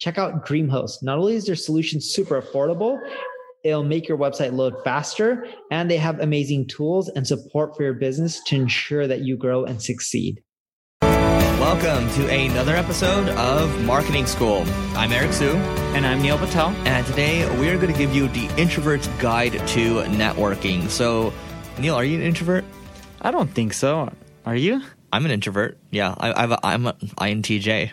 Check out DreamHost. Not only is their solution super affordable, it'll make your website load faster, and they have amazing tools and support for your business to ensure that you grow and succeed. Welcome to another episode of Marketing School. I'm Eric Siu. And I'm Neil Patel. And today we are going to give you the introvert's guide to networking. So, Neil, are you an introvert? I don't think so. Are you? I'm an introvert. Yeah, I, I've a, I'm an INTJ.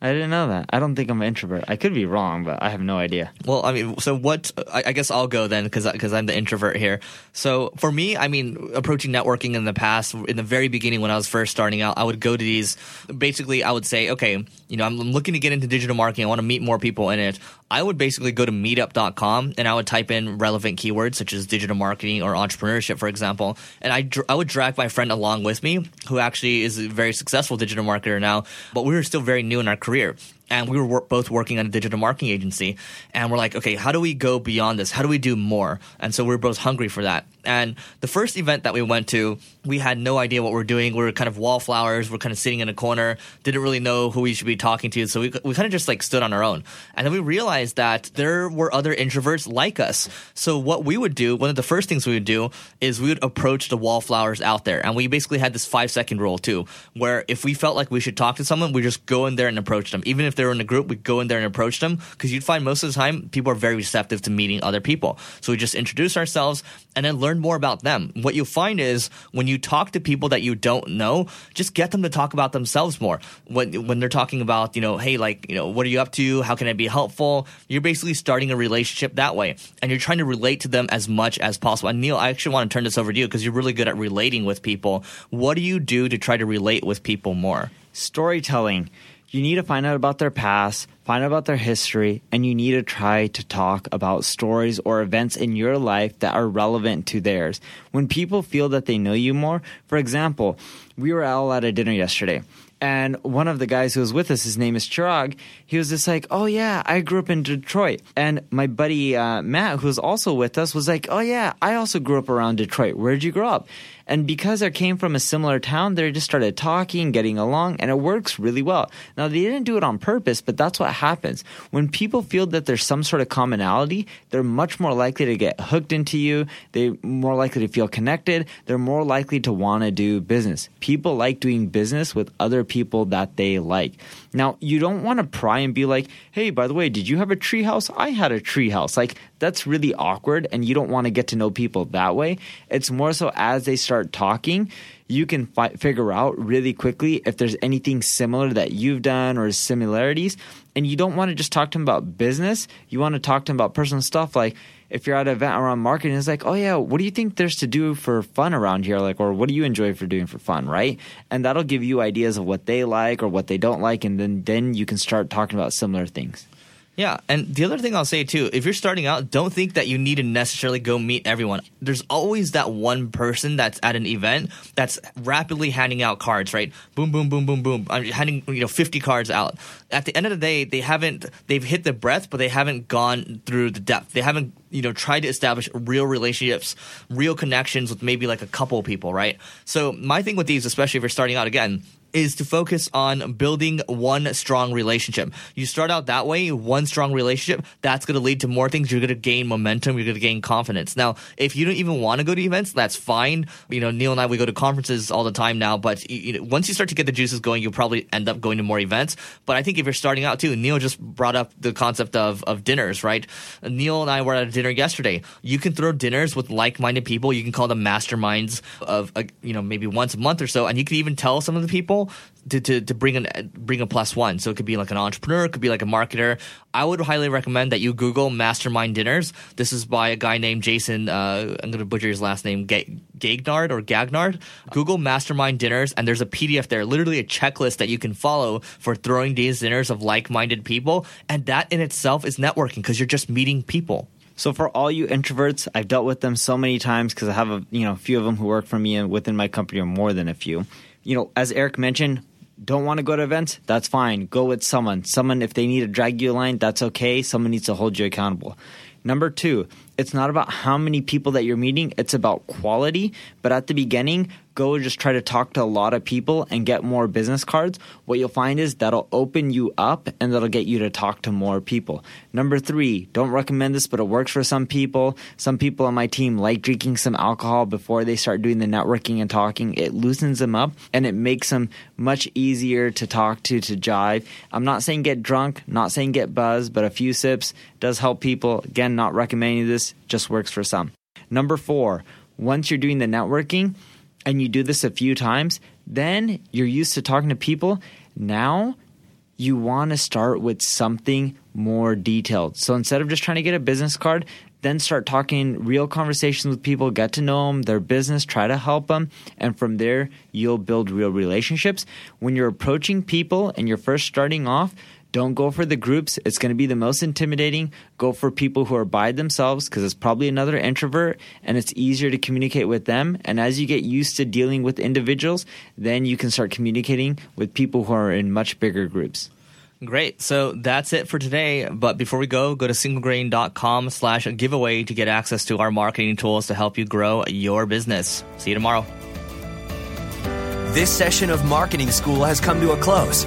I didn't know that. I don't think I'm an introvert. I could be wrong, but I have no idea. Well, I mean, so what? I, I guess I'll go then because because I'm the introvert here. So for me, I mean, approaching networking in the past, in the very beginning when I was first starting out, I would go to these. Basically, I would say, okay, you know, I'm looking to get into digital marketing. I want to meet more people in it. I would basically go to meetup.com and I would type in relevant keywords such as digital marketing or entrepreneurship, for example. And I, I would drag my friend along with me, who actually is a very successful digital marketer now, but we were still very new in our career and we were both working on a digital marketing agency and we're like okay how do we go beyond this? How do we do more? And so we are both hungry for that. And the first event that we went to we had no idea what we are doing. We were kind of wallflowers. We're kind of sitting in a corner didn't really know who we should be talking to. So we, we kind of just like stood on our own. And then we realized that there were other introverts like us. So what we would do one of the first things we would do is we would approach the wallflowers out there. And we basically had this five second rule too where if we felt like we should talk to someone we just go in there and approach them even if they were in a group, we'd go in there and approach them because you'd find most of the time people are very receptive to meeting other people. So we just introduce ourselves and then learn more about them. What you'll find is when you talk to people that you don't know, just get them to talk about themselves more. When when they're talking about, you know, hey, like, you know, what are you up to? How can I be helpful? You're basically starting a relationship that way. And you're trying to relate to them as much as possible. And Neil, I actually want to turn this over to you because you're really good at relating with people. What do you do to try to relate with people more? Storytelling you need to find out about their past, find out about their history, and you need to try to talk about stories or events in your life that are relevant to theirs. When people feel that they know you more, for example, we were all at a dinner yesterday. And one of the guys who was with us, his name is Chirag, he was just like, Oh, yeah, I grew up in Detroit. And my buddy uh, Matt, who was also with us, was like, Oh, yeah, I also grew up around Detroit. Where'd you grow up? And because I came from a similar town, they just started talking, getting along, and it works really well. Now, they didn't do it on purpose, but that's what happens. When people feel that there's some sort of commonality, they're much more likely to get hooked into you. They're more likely to feel connected. They're more likely to want to do business. People like doing business with other people that they like. Now, you don't want to pry and be like, hey, by the way, did you have a treehouse? I had a treehouse. Like, that's really awkward, and you don't want to get to know people that way. It's more so as they start start talking, you can fi- figure out really quickly if there's anything similar that you've done or similarities. And you don't want to just talk to them about business. You want to talk to them about personal stuff. Like if you're at an event around marketing, it's like, oh yeah, what do you think there's to do for fun around here? Like, or what do you enjoy for doing for fun, right? And that'll give you ideas of what they like or what they don't like, and then then you can start talking about similar things. Yeah, and the other thing I'll say too, if you're starting out, don't think that you need to necessarily go meet everyone. There's always that one person that's at an event that's rapidly handing out cards, right? Boom, boom, boom, boom, boom. I'm handing you know 50 cards out. At the end of the day, they haven't they've hit the breadth, but they haven't gone through the depth. They haven't you know tried to establish real relationships, real connections with maybe like a couple people, right? So my thing with these, especially if you're starting out again, is to focus on building one strong relationship. You start out that way, one strong relationship, that's going to lead to more things. You're going to gain momentum. You're going to gain confidence. Now, if you don't even want to go to events, that's fine. You know, Neil and I, we go to conferences all the time now, but you know, once you start to get the juices going, you'll probably end up going to more events. But I think if you're starting out too, Neil just brought up the concept of, of dinners, right? Neil and I were at a dinner yesterday. You can throw dinners with like-minded people. You can call them masterminds of, uh, you know, maybe once a month or so. And you can even tell some of the people to, to, to bring an bring a plus one. So it could be like an entrepreneur, it could be like a marketer. I would highly recommend that you Google mastermind dinners. This is by a guy named Jason. Uh, I'm going to butcher his last name, G- Gagnard or Gagnard. Google mastermind dinners, and there's a PDF there, literally a checklist that you can follow for throwing these dinners of like-minded people, and that in itself is networking because you're just meeting people. So for all you introverts, I've dealt with them so many times because I have a you know a few of them who work for me and within my company or more than a few. You know, as Eric mentioned, don't want to go to events, that's fine. Go with someone. Someone, if they need to drag you a line, that's okay. Someone needs to hold you accountable. Number two, it's not about how many people that you're meeting, it's about quality. But at the beginning, go just try to talk to a lot of people and get more business cards. What you'll find is that'll open you up and that'll get you to talk to more people. Number three, don't recommend this, but it works for some people. Some people on my team like drinking some alcohol before they start doing the networking and talking. It loosens them up and it makes them much easier to talk to, to jive. I'm not saying get drunk, not saying get buzzed, but a few sips does help people. Again, not recommending this just works for some. Number four, once you're doing the networking and you do this a few times, then you're used to talking to people. Now you want to start with something more detailed. So instead of just trying to get a business card, then start talking real conversations with people, get to know them, their business, try to help them. And from there, you'll build real relationships. When you're approaching people and you're first starting off, don't go for the groups. It's going to be the most intimidating. Go for people who are by themselves because it's probably another introvert and it's easier to communicate with them. And as you get used to dealing with individuals, then you can start communicating with people who are in much bigger groups. Great. So that's it for today. But before we go, go to singlegrain.com slash giveaway to get access to our marketing tools to help you grow your business. See you tomorrow. This session of Marketing School has come to a close.